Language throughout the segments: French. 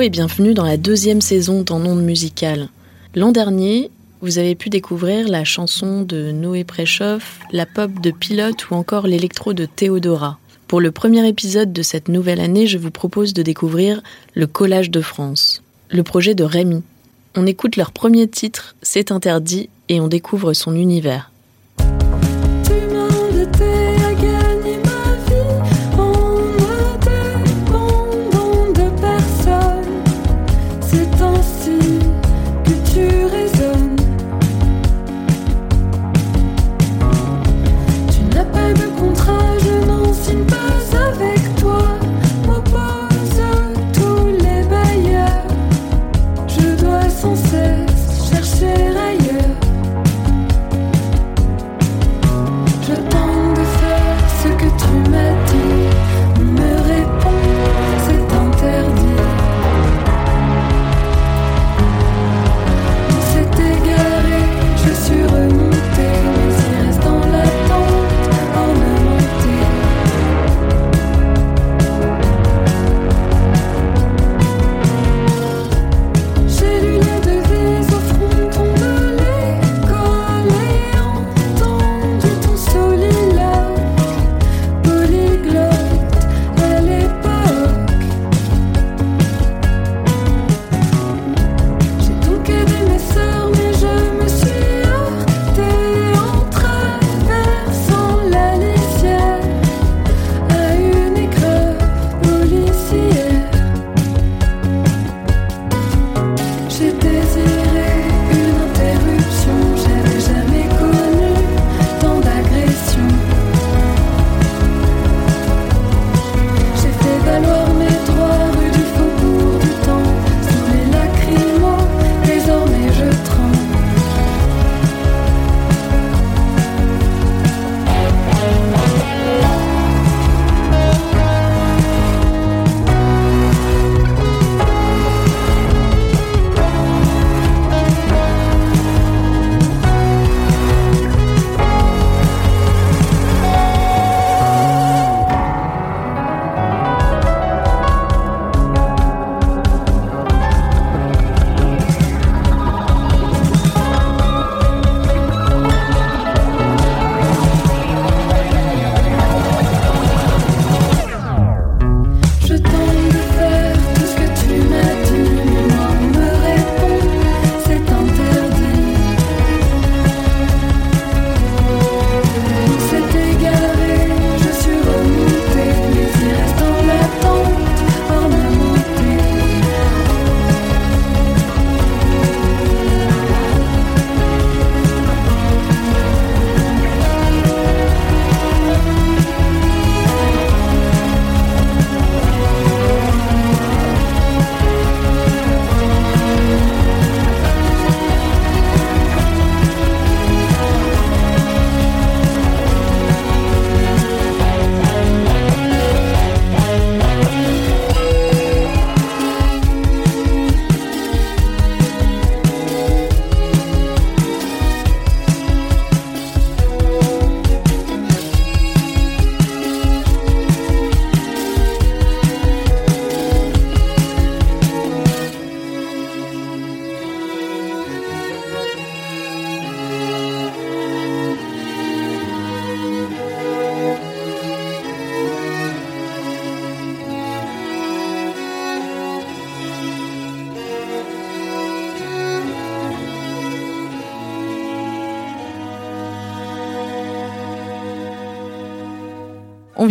Et bienvenue dans la deuxième saison d'En Ondes Musicales. L'an dernier, vous avez pu découvrir la chanson de Noé Préchoff, la pop de Pilote ou encore l'électro de Théodora. Pour le premier épisode de cette nouvelle année, je vous propose de découvrir le Collage de France, le projet de Rémi. On écoute leur premier titre, C'est interdit, et on découvre son univers.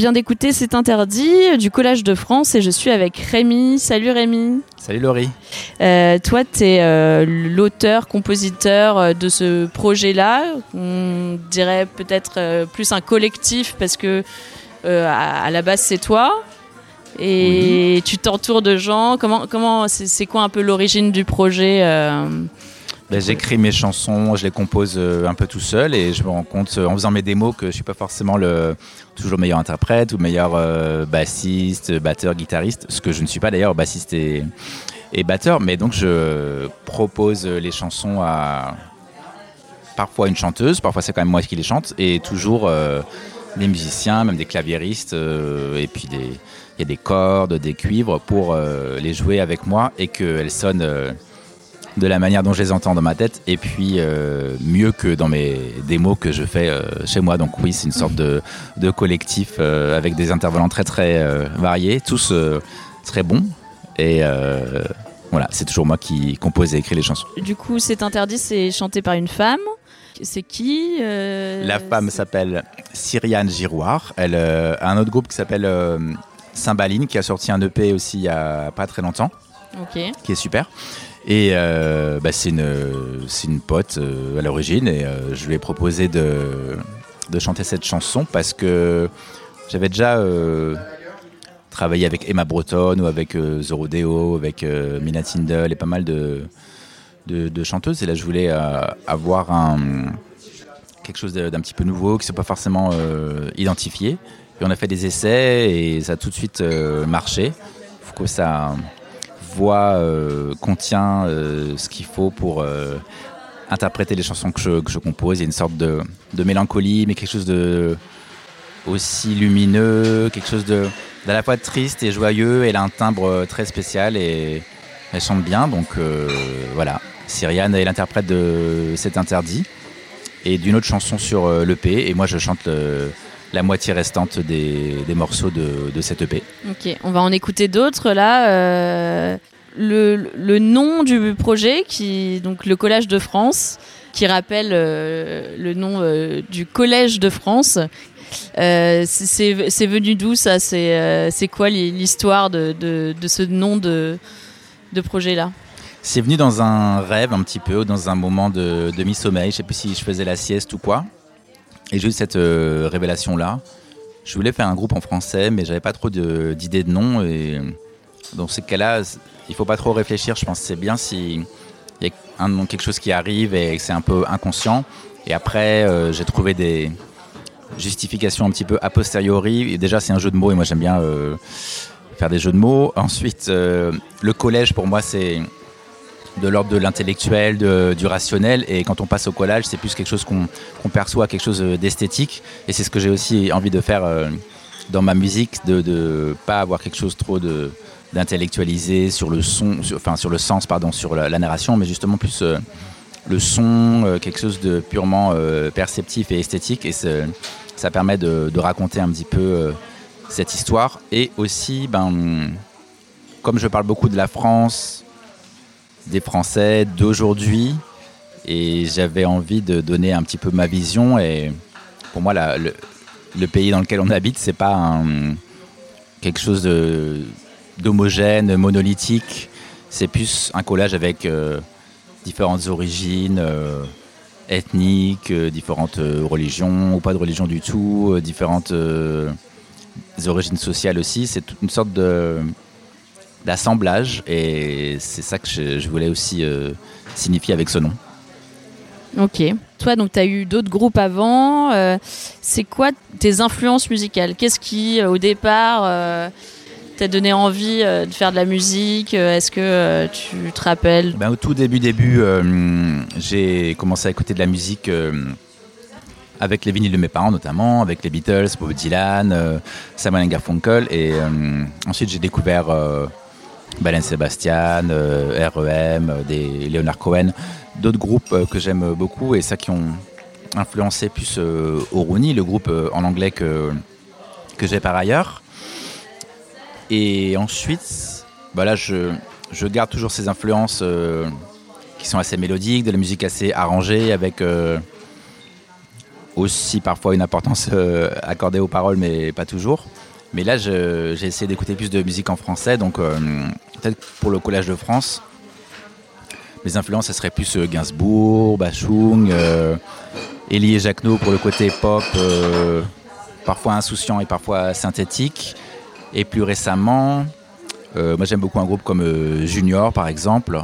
Vient d'écouter C'est interdit du Collage de France et je suis avec Rémi. Salut Rémi. Salut Laurie. Euh, toi, tu es euh, l'auteur, compositeur euh, de ce projet-là. On dirait peut-être plus un collectif parce que à, la base, c'est toi. Et tu t'entoures de gens. Comment, comment, c'est quoi un peu l'origine du projet ben, J'écris mes chansons, je les compose un peu tout seul et je me rends compte en faisant mes démos que je suis pas forcément le toujours meilleur interprète ou meilleur euh, bassiste, batteur, guitariste, ce que je ne suis pas d'ailleurs, bassiste et, batteur, mais donc je propose les chansons à parfois une chanteuse, parfois c'est quand même moi qui les chante, et toujours euh, des musiciens, même des claviéristes, et puis il y a des cordes, des cuivres pour les jouer avec moi et qu'elles sonnent de la manière dont je les entends dans ma tête et puis mieux que dans mes démos que je fais chez moi. Donc oui, c'est une sorte de, de collectif avec des intervenants très très variés, tous très bons. Et voilà, c'est toujours moi qui compose et écris les chansons. Du coup, c'est interdit, c'est chanté par une femme. C'est qui euh, La femme s'appelle Cyriane Giroir. Elle euh, a un autre groupe qui s'appelle euh, Cymbaline, qui a sorti un EP aussi il y a pas très longtemps. Qui est super. Et bah, c'est une, pote à l'origine et je lui ai proposé de, de chanter cette chanson parce que j'avais déjà travailler avec Emma Breton ou avec euh, The Rodeo, avec euh, Mina Tindall et pas mal de, de, chanteuses. Et là, je voulais euh, avoir un, quelque chose d'un petit peu nouveau, qui ne soit pas forcément identifié. Et on a fait des essais et ça a tout de suite marché. Faut que ça voix contient ce qu'il faut pour interpréter les chansons que je, que je, compose. Il y a une sorte de, de mélancolie, mais quelque chose de aussi lumineux, quelque chose de d'à la fois triste et joyeux. Elle a un timbre euh, très spécial et elle chante bien. Donc euh, voilà, Cyriane est l'interprète de cet interdit et d'une autre chanson sur euh, l'EP. Et moi, je chante la moitié restante des, morceaux de, de, cette EP. Ok, on va en écouter d'autres là. le, le, nom du projet, qui donc le Collage de France, qui rappelle le nom du Collège de France, euh, c'est venu d'où ça? Euh, C'est quoi l'histoire de, de, ce nom de, de projet-là? C'est venu dans un rêve un petit peu, dans un moment de, mi-sommeil. Je sais plus si je faisais la sieste ou quoi. Et j'ai eu cette euh, révélation-là. Je voulais faire un groupe en français, mais j'avais pas trop d'idées de, nom. Et dans ces cas-là, il faut pas trop réfléchir. Je pense que c'est bien si il y a un, quelque chose qui arrive et que c'est un peu inconscient. Et après, j'ai trouvé des, justification un petit peu a posteriori. Et déjà, c'est un jeu de mots et moi j'aime bien euh, faire des jeux de mots. Ensuite, euh, le collège pour moi c'est de l'ordre de l'intellectuel, du rationnel. Et quand on passe au collage, c'est plus quelque chose qu'on perçoit, quelque chose d'esthétique. Et c'est ce que j'ai aussi envie de faire euh, dans ma musique, de ne pas avoir quelque chose trop de d'intellectualisé sur le son, enfin sur le sens, pardon, sur la, narration, mais justement plus le son, quelque chose de purement perceptif et esthétique. Et ça permet de, raconter un petit peu euh, cette histoire. Et aussi, ben, comme je parle beaucoup de la France, des Français d'aujourd'hui, et j'avais envie de donner un petit peu ma vision. Et pour moi, le, pays dans lequel on habite, c'est pas quelque chose d'homogène, monolithique. C'est plus un collage avec euh, différentes origines. Euh, ethniques, euh, différentes religions ou pas de religion du tout, différentes origines sociales aussi. C'est une sorte d'assemblage et c'est ça que je, voulais aussi signifier avec ce nom. Ok. Toi, donc, tu as eu d'autres groupes avant. c'est quoi tes influences musicales? Qu'est-ce qui, au départ, t'a donné envie euh, de faire de la musique? Euh, Est-ce que euh, tu te rappelles? Ben, Au tout début, début, j'ai commencé à écouter de la musique avec les vinyles de mes parents notamment, avec les Beatles, Bob Dylan, Simon Garfunkel. Et ensuite, j'ai découvert Balen Sebastian, REM, des Leonard Cohen, d'autres groupes que j'aime beaucoup et ça qui ont influencé plus Oruni, le groupe en anglais que, j'ai par ailleurs. Et ensuite, bah je, garde toujours ces influences euh, qui sont assez mélodiques, de la musique assez arrangée, avec euh, aussi parfois une importance euh, accordée aux paroles, mais pas toujours. Mais là, j'ai essayé d'écouter plus de musique en français, donc peut-être pour le Collège de France. Mes influences, ce serait plus Gainsbourg, Bachung, Elie et Jacquenot pour le côté pop, parfois insouciant et parfois synthétique. Et plus récemment, euh, moi j'aime beaucoup un groupe comme euh, Junior par exemple.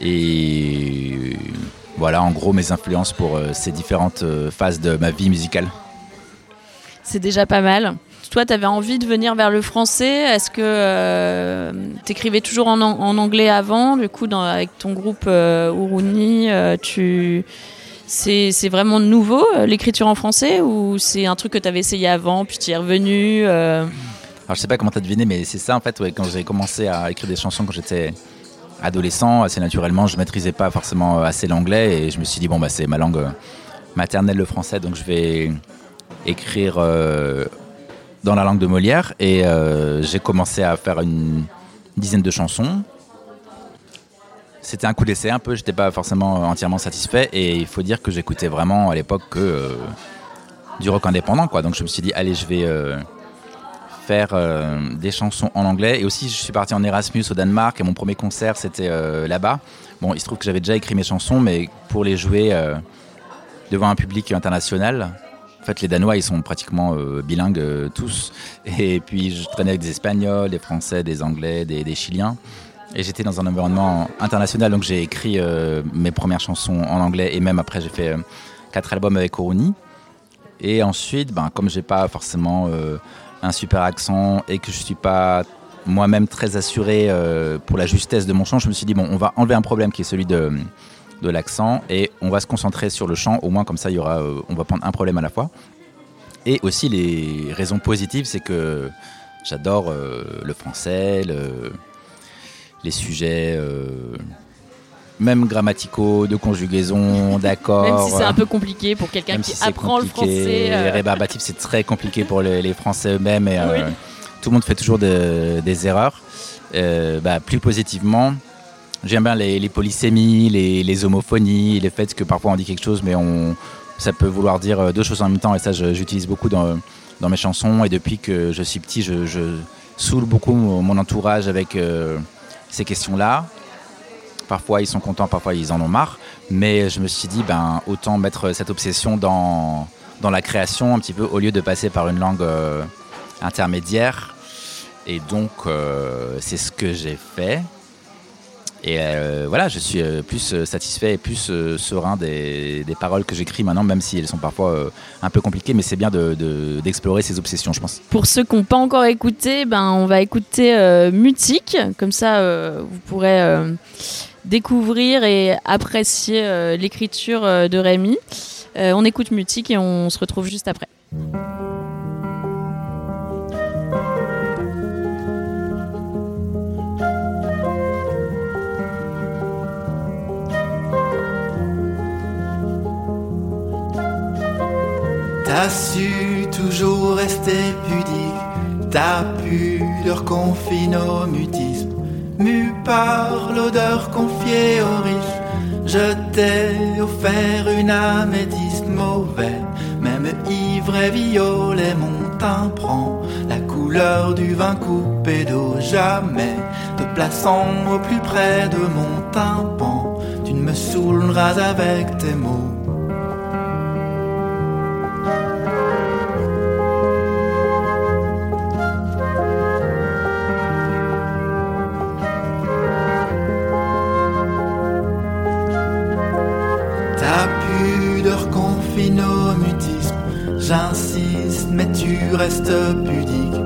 Et voilà en gros mes influences pour euh, ces différentes phases de ma vie musicale. C'est déjà pas mal. Toi, tu avais envie de venir vers le français? Est-ce que tu écrivais toujours en, anglais avant? Du coup, avec ton groupe Uruni, tu C'est vraiment nouveau l'écriture en français ou c'est un truc que tu avais essayé avant puis tu es revenu Alors je sais pas comment tu as deviné mais c'est ça en fait quand j'ai commencé à écrire des chansons quand j'étais adolescent assez naturellement je maîtrisais pas forcément assez l'anglais et je me suis dit bon bah c'est ma langue maternelle le français donc je vais écrire dans la langue de Molière et j'ai commencé à faire une dizaine de chansons c'était un coup d'essai un peu, j'étais pas forcément entièrement satisfait et il faut dire que j'écoutais vraiment à l'époque que euh, du rock indépendant quoi. Donc je me suis dit allez je vais euh, faire euh, des chansons en anglais et aussi je suis parti en Erasmus au Danemark et mon premier concert c'était là-bas. Bon il se trouve que j'avais déjà écrit mes chansons mais pour les jouer devant un public international. En fait, les Danois, ils sont pratiquement bilingues tous. Et puis, je traînais avec des Espagnols, des Français, des Anglais, des Chiliens. Et j'étais dans un environnement international, donc j'ai écrit euh, mes premières chansons en anglais et même après j'ai fait euh, quatre albums avec Oruni. Et ensuite, ben, comme j'ai pas forcément euh, un super accent et que je suis pas moi-même très assuré pour la justesse de mon chant, je me suis dit bon, on va enlever un problème qui est celui de, de l'accent et on va se concentrer sur le chant. Au moins comme ça, il y aura, on va prendre un problème à la fois. Et aussi les raisons positives, c'est que j'adore le français, le les sujets euh, même grammaticaux, de conjugaison, d'accord. Même si c'est un peu compliqué pour quelqu'un qui apprend le français. Euh... rébarbatif, c'est très compliqué pour les, Français eux-mêmes et euh, tout le monde fait toujours des erreurs. Euh, bah, plus positivement, j'aime bien les, polysémies, les, homophonies, les fait que parfois on dit quelque chose mais ça peut vouloir dire deux choses en même temps et ça j'utilise beaucoup dans, mes chansons et depuis que je suis petit, je, je saoule beaucoup mon entourage avec ces questions-là. Parfois ils sont contents, parfois ils en ont marre. Mais je me suis dit, ben, autant mettre cette obsession dans, la création un petit peu au lieu de passer par une langue euh, intermédiaire. Et donc, euh, c'est ce que j'ai fait. Et euh, voilà, je suis euh, plus euh, satisfait et plus serein des, paroles que j'écris maintenant, même si elles sont parfois un peu compliquées, mais c'est bien d'explorer de, ces obsessions, je pense. Pour ceux qui n'ont pas encore écouté, ben, on va écouter Mutique, comme ça vous pourrez découvrir et apprécier l'écriture de Rémi. on écoute Mutique et on se retrouve juste après. Su toujours rester pudique, ta pudeur confine au mutisme, mu par l'odeur confiée aux riches. Je t'ai offert une améthyste mauvaise, même ivre et violet, mon teint prend la couleur du vin coupé d'eau. Jamais te plaçant au plus près de mon tympan, tu ne me saouleras avec tes mots. J'insiste, mais tu restes pudique.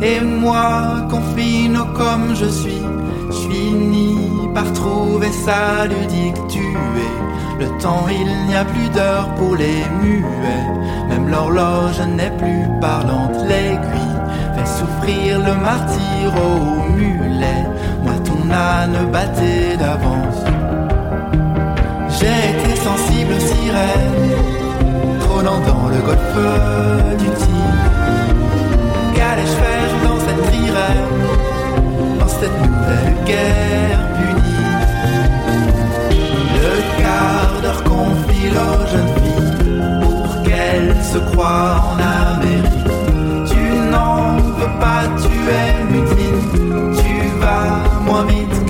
Et moi, confine comme je suis, je finis par trouver ça ludique. Tu es le temps, il n'y a plus d'heure pour les muets. Même l'horloge n'est plus parlante, l'aiguille fait souffrir le martyr au mulet. Moi, ton âne battait d'avance. J'ai été sensible sirène dans le golfe du Qu'allais-je faire dans cette trirème, dans cette nouvelle guerre punie? Le quart d'heure qu'on file aux jeunes filles pour qu'elles se croient en Amérique. Tu n'en veux pas, tu es mutine, tu vas moins vite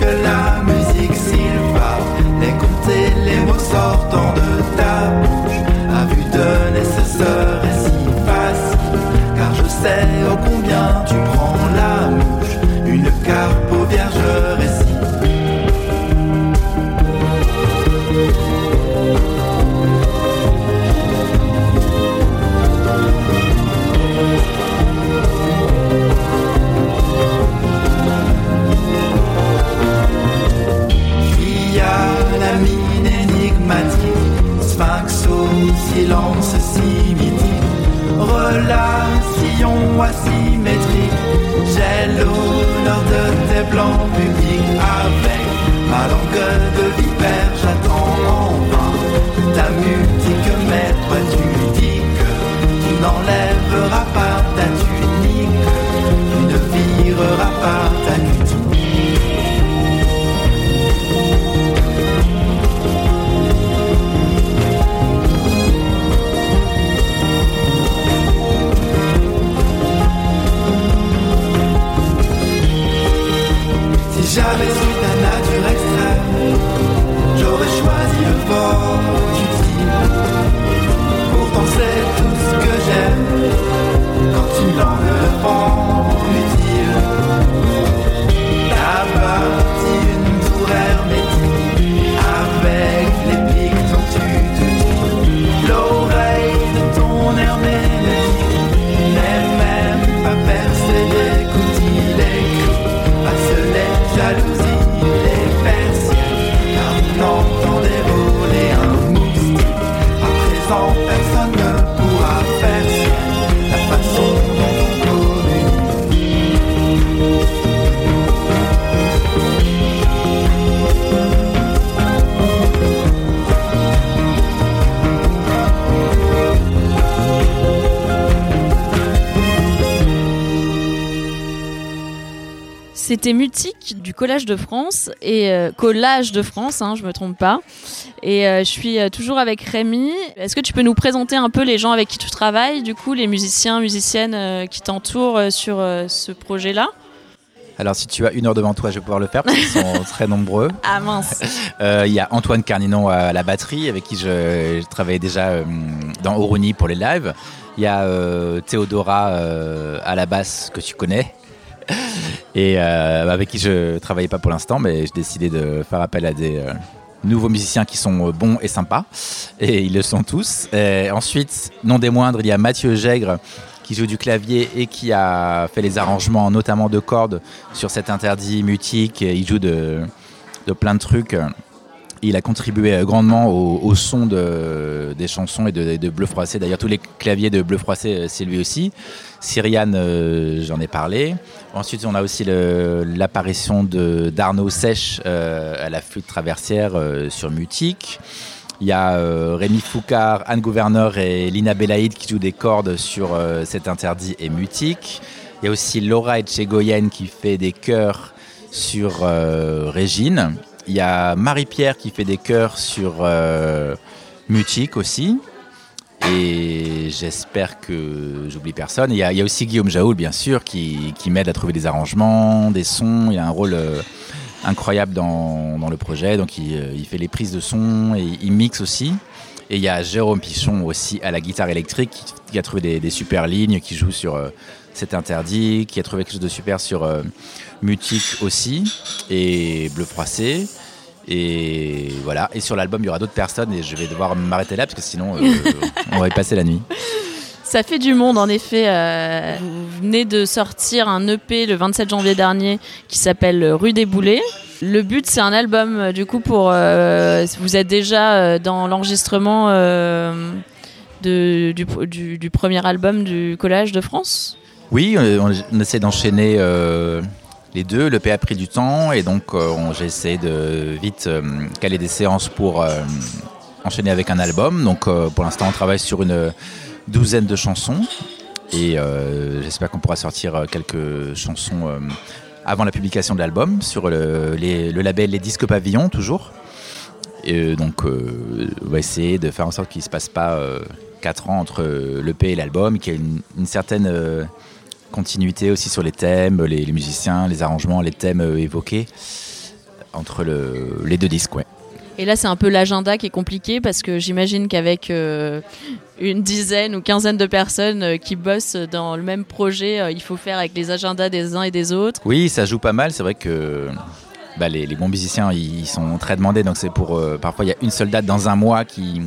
plans publics avec ma langue de vipère. J'attends en vain ta mutique, mais toi tu dis que tu n'enlèveras pas ta tunique, tu ne vireras pas ta nuque. J'avais su ta nature extrême, j'aurais choisi le fort utile. Pourtant c'est tout ce que j'aime quand tu langues C'était Mutique du Collège de France et euh, Collage de France, hein, je me trompe pas. Et euh, je suis euh, toujours avec Rémi. Est-ce que tu peux nous présenter un peu les gens avec qui tu travailles, du coup, les musiciens, musiciennes euh, qui t'entourent euh, sur euh, ce projet-là? Alors, si tu as une heure devant toi, je vais pouvoir le faire parce qu'ils sont très nombreux. Ah mince Euh, Il y a Antoine Carninon à la batterie, avec qui je, je travaillais déjà euh, dans Oruni pour les lives. Il y a euh, Théodora euh, à la basse, que tu connais, et euh, avec qui je travaillais pas pour l'instant, mais j'ai décidé de faire appel à des euh, nouveaux musiciens qui sont euh, bons et sympas, et ils le sont tous. Ensuite, non des moindres, il y a Mathieu Gègre qui joue du clavier et qui a fait les arrangements, notamment de cordes, sur cet interdit mutique. Il joue de plein de trucs. Il a contribué euh, grandement au, son de, des chansons et de, Bleu Froissé. D'ailleurs, tous les claviers de Bleu Froissé, euh, c'est lui aussi. Cyriane, euh, j'en ai parlé. Ensuite, on a aussi l'apparition d'Arnaud Sèche à la flûte traversière sur Mutique. Il y a Rémi Foucard, Anne Gouverneur et Lina Belaïd qui jouent des cordes sur cet interdit et Mutique. Il y a aussi Laura Etchegoyen qui fait des chœurs sur Régine. Il y a Marie-Pierre qui fait des chœurs sur euh, Mutique aussi. Et j'espère que j'oublie personne. Il y, a, aussi Guillaume Jaoul, bien sûr, qui, m'aide à trouver des arrangements, des sons. Il a un rôle euh, incroyable dans, le projet. Donc, il, euh, il fait les prises de son et il mixe aussi. Et il y a Jérôme Pichon aussi à la guitare électrique qui, qui a trouvé des, des super lignes, qui joue sur euh, cet interdit, qui a trouvé quelque chose de super sur euh, Mutique aussi et Bleu Froissé. Et voilà. Et sur l'album, il y aura d'autres personnes et je vais devoir m'arrêter là parce que sinon, euh, on va y passer la nuit. Ça fait du monde en effet. vous venez de sortir un EP le 27 janvier dernier qui s'appelle Rue des Boulets. Le but c'est un album euh, du coup pour... euh, vous êtes déjà euh, dans l'enregistrement du, premier album du Collège de France? Oui, on, essaie d'enchaîner les deux. Le P a pris du temps et donc essayé de vite caler des séances pour enchaîner avec un album. Donc pour l'instant, on travaille sur une douzaine de chansons et j'espère qu'on pourra sortir quelques chansons avant la publication de l'album sur le, les- le label Les Disques Pavillon toujours. Et euh, donc euh, on va essayer de faire en sorte qu'il ne se passe pas 4 ans entre euh, l'EP et l'album, qu'il y ait une, certaine euh, continuité aussi sur les thèmes, les, musiciens, les arrangements, les thèmes euh, évoqués entre le- les deux disques. Ouais. Et là, c'est un peu l'agenda qui est compliqué parce que j'imagine qu'avec euh, une dizaine ou quinzaine de personnes euh, qui bossent dans le même projet, euh, il faut faire avec les agendas des uns et des autres. Oui, ça joue pas mal. C'est vrai que bah, les, bons musiciens, ils, sont très demandés. Donc c'est pour parfois il y a une seule date dans un mois qui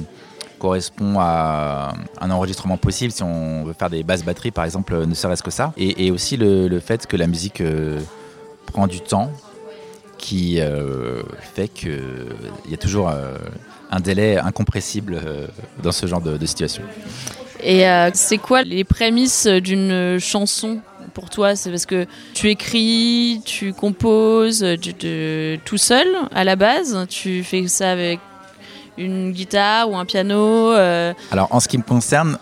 correspond à un enregistrement possible si on veut faire des basses batteries par exemple, ne serait-ce que ça. Et, aussi le, fait que la musique prend du temps qui euh, fait qu'il y a toujours euh, un délai incompressible euh, dans ce genre de, de situation. Et c'est quoi les prémices d'une chanson pour toi? C'est parce que tu écris, tu composes tout seul à la base? Tu fais ça avec une guitare ou un piano euh? Alors en ce qui me concerne,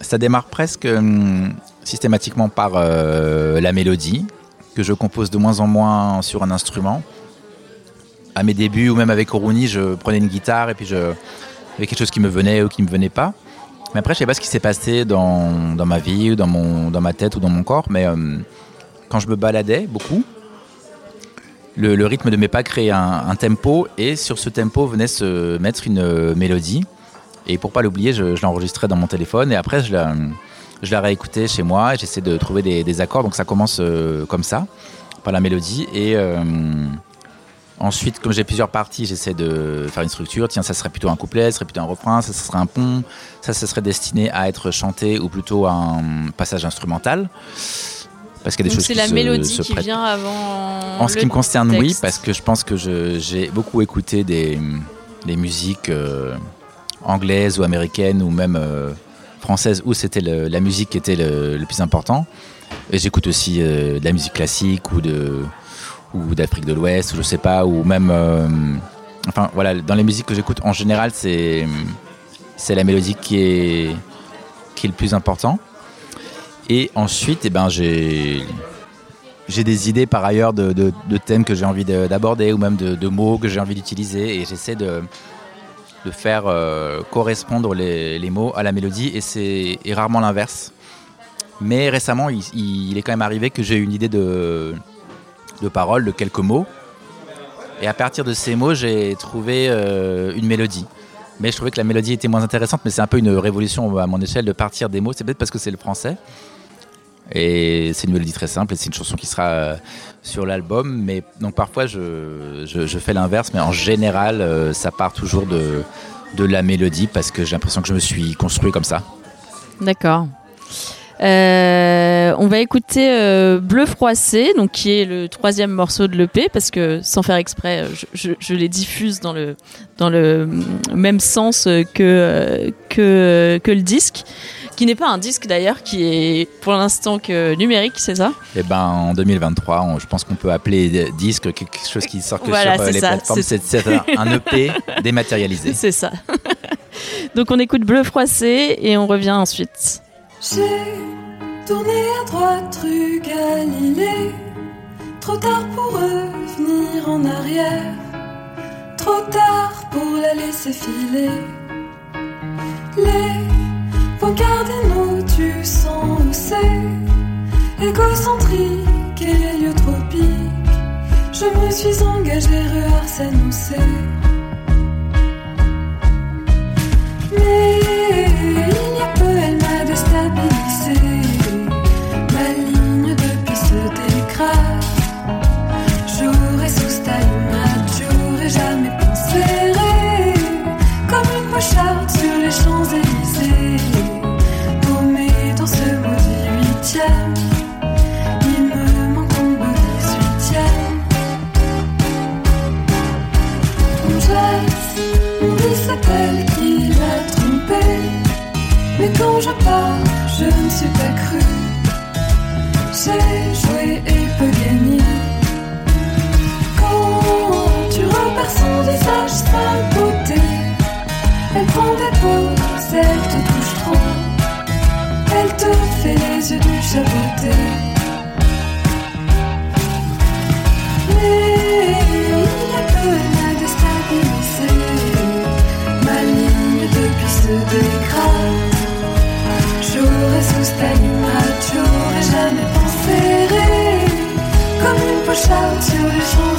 ça démarre presque hum, systématiquement par euh, la mélodie, que je compose de moins en moins sur un instrument. À mes débuts, ou même avec Oruni, je prenais une guitare et puis je, avait quelque chose qui me venait ou qui ne me venait pas. Mais après, je ne sais pas ce qui s'est passé dans, ma vie, ou dans, mon, dans ma tête ou dans mon corps, mais hum, quand je me baladais beaucoup, le, rythme de mes pas créait un, tempo et sur ce tempo venait se mettre une euh, mélodie. Et pour pas l'oublier, je, l'enregistrais dans mon téléphone et après je la, je la réécoutais chez moi et j'essaie de trouver des, accords. Donc ça commence euh, comme ça, par la mélodie. Et euh, ensuite, comme j'ai plusieurs parties, j'essaie de faire une structure. Tiens, ça serait plutôt un couplet, ça serait plutôt un refrain, ça, serait un pont, ça, ça serait destiné à être chanté ou plutôt un passage instrumental. Parce qu'il y a des choses C'est la mélodie qui vient avant. En ce qui me concerne, oui, parce que je pense que j'ai beaucoup écouté des, musiques euh, anglaises ou américaines ou même euh, françaises où c'était la musique qui était le, plus important. Et j'écoute aussi euh, de la musique classique ou de ou d'Afrique de l'Ouest, ou je sais pas, ou même. enfin voilà, dans les musiques que j'écoute, en général, c'est c'est la mélodie qui est qui est le plus important. Et ensuite, eh ben, j'ai j'ai des idées par ailleurs de, de, thèmes que j'ai envie d'aborder ou même de, mots que j'ai envie d'utiliser et j'essaie de, de faire euh, correspondre les, les, mots à la mélodie et c'est rarement l'inverse. Mais récemment, il, est quand même arrivé que j'ai une idée de, de parole, de quelques mots. Et à partir de ces mots, j'ai trouvé euh, une mélodie. Mais je trouvais que la mélodie était moins intéressante, mais c'est un peu une révolution à mon échelle de partir des mots. C'est peut-être parce que c'est le français. Et c'est une mélodie très simple et c'est une chanson qui sera euh, sur l'album. Mais donc parfois je, je, fais l'inverse, mais en général euh, ça part toujours de, de la mélodie parce que j'ai l'impression que je me suis construit comme ça. D'accord. Euh, on va écouter Bleu froissé, donc qui est le troisième morceau de l'EP, parce que sans faire exprès, je, je, les diffuse dans le, dans le même sens que, que, que le disque qui n'est pas un disque d'ailleurs, qui est pour l'instant que numérique, c'est ça? Eh ben, en 2023, je pense qu'on peut appeler disque quelque chose qui sort que sur euh, les plateformes. C'est un EP dématérialisé. C'est ça. Donc on écoute Bleu froissé et on revient ensuite. J'ai tourné à droite rue Galilée, trop tard pour revenir en arrière, trop tard pour la laisser filer. Les vos cardinaux, tu sens où c'est. Égocentrique et héliotropique Je me suis engagé rue Arsène Mais Quand tu repères son visage, sa J'aurais sous Stalingrad, j'aurais jamais pensé comme une pocharde sur les Champs-Élysées.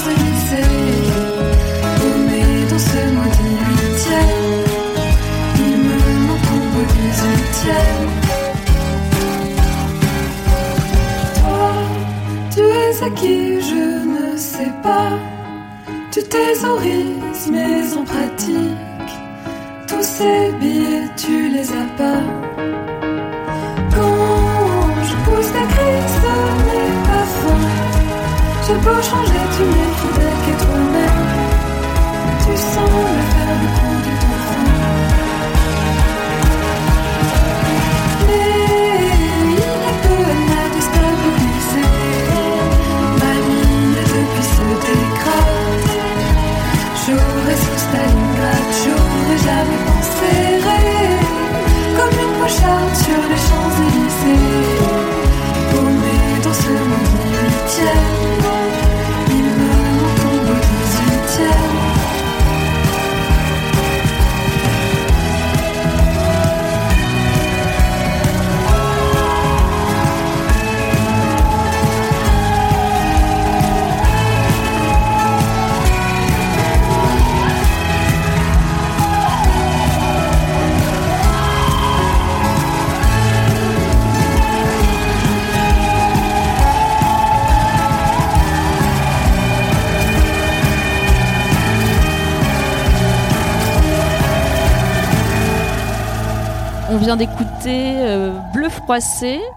Thésaurises, mais en pratique, tous ces billets, tu les as pas. Quand je pousse des cris, ce n'est pas fin. J'ai beau changer, tu m'es fidèle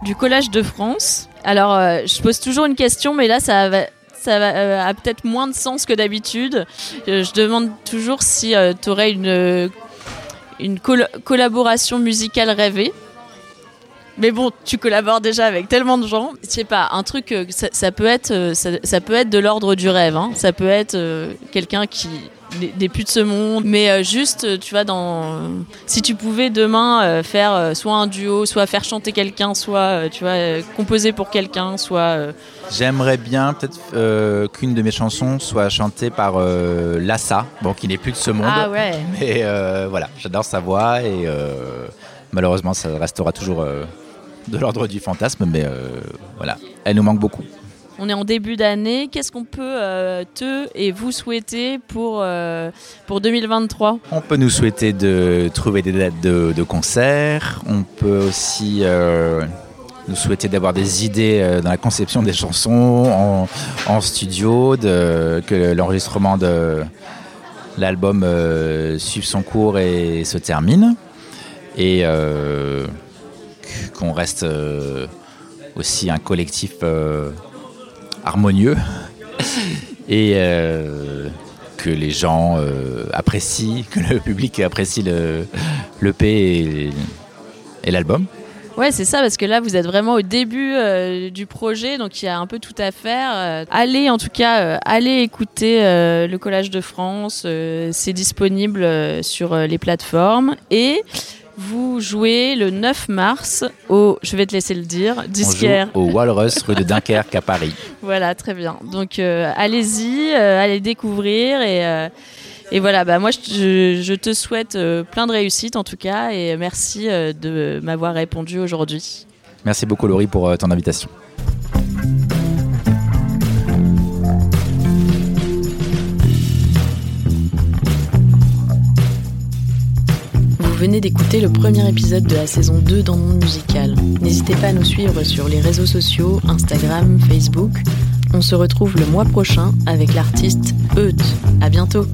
Du Collège de France. Alors, euh, je pose toujours une question, mais là, ça va, ça va, euh, a peut-être moins de sens que d'habitude. Euh, je, demande toujours si tu aurais une, une collaboration musicale rêvée. Mais bon, tu collabores déjà avec tellement de gens. Je sais pas, un truc, ça, peut être, ça, peut être de l'ordre du rêve. Hein. Ça peut être quelqu'un qui, n'est plus de ce monde, mais euh, juste, euh, tu vois, dans, si tu pouvais demain euh, faire soit un duo, soit faire chanter quelqu'un, soit, tu vois, composer pour quelqu'un, soit. J'aimerais bien peut-être euh, qu'une de mes chansons soit chantée par euh, Lassa, bon, qui n'est plus de ce monde. Ah ouais. Mais euh, voilà, j'adore sa voix et malheureusement, ça restera toujours de l'ordre du fantasme, mais voilà, elle nous manque beaucoup. On est en début d'année. Qu'est-ce qu'on peut euh, te et vous souhaiter pour, euh, pour 2023 On peut nous souhaiter de trouver des dates de, de concerts. On peut aussi euh, nous souhaiter d'avoir des idées dans la conception des chansons en, studio, que l'enregistrement de l'album suive son cours et se termine. Et qu'on reste aussi un collectif harmonieux. Et euh, que les gens euh, apprécient, que le public apprécie le, l'EP et, et l'album. Ouais, c'est ça, parce que là, vous êtes vraiment au début euh, du projet, donc il y a un peu tout à faire. Allez, en tout cas, allez écouter le Collage de France. c'est disponible sur les plateformes. Et vous jouez le 9 mars au, je vais te laisser le dire, disquaire. au Walrus rue de Dunkerque à Paris. Voilà, très bien. Donc euh, allez-y, euh, allez découvrir et, euh, et voilà. Bah moi, je, je te souhaite plein de réussite en tout cas et merci de m'avoir répondu aujourd'hui. Merci beaucoup Laurie pour ton invitation. Venez d'écouter le premier épisode de la saison 2 dans Monde Musical. N'hésitez pas à nous suivre sur les réseaux sociaux, Instagram, Facebook. On se retrouve le mois prochain avec l'artiste Eut. À bientôt.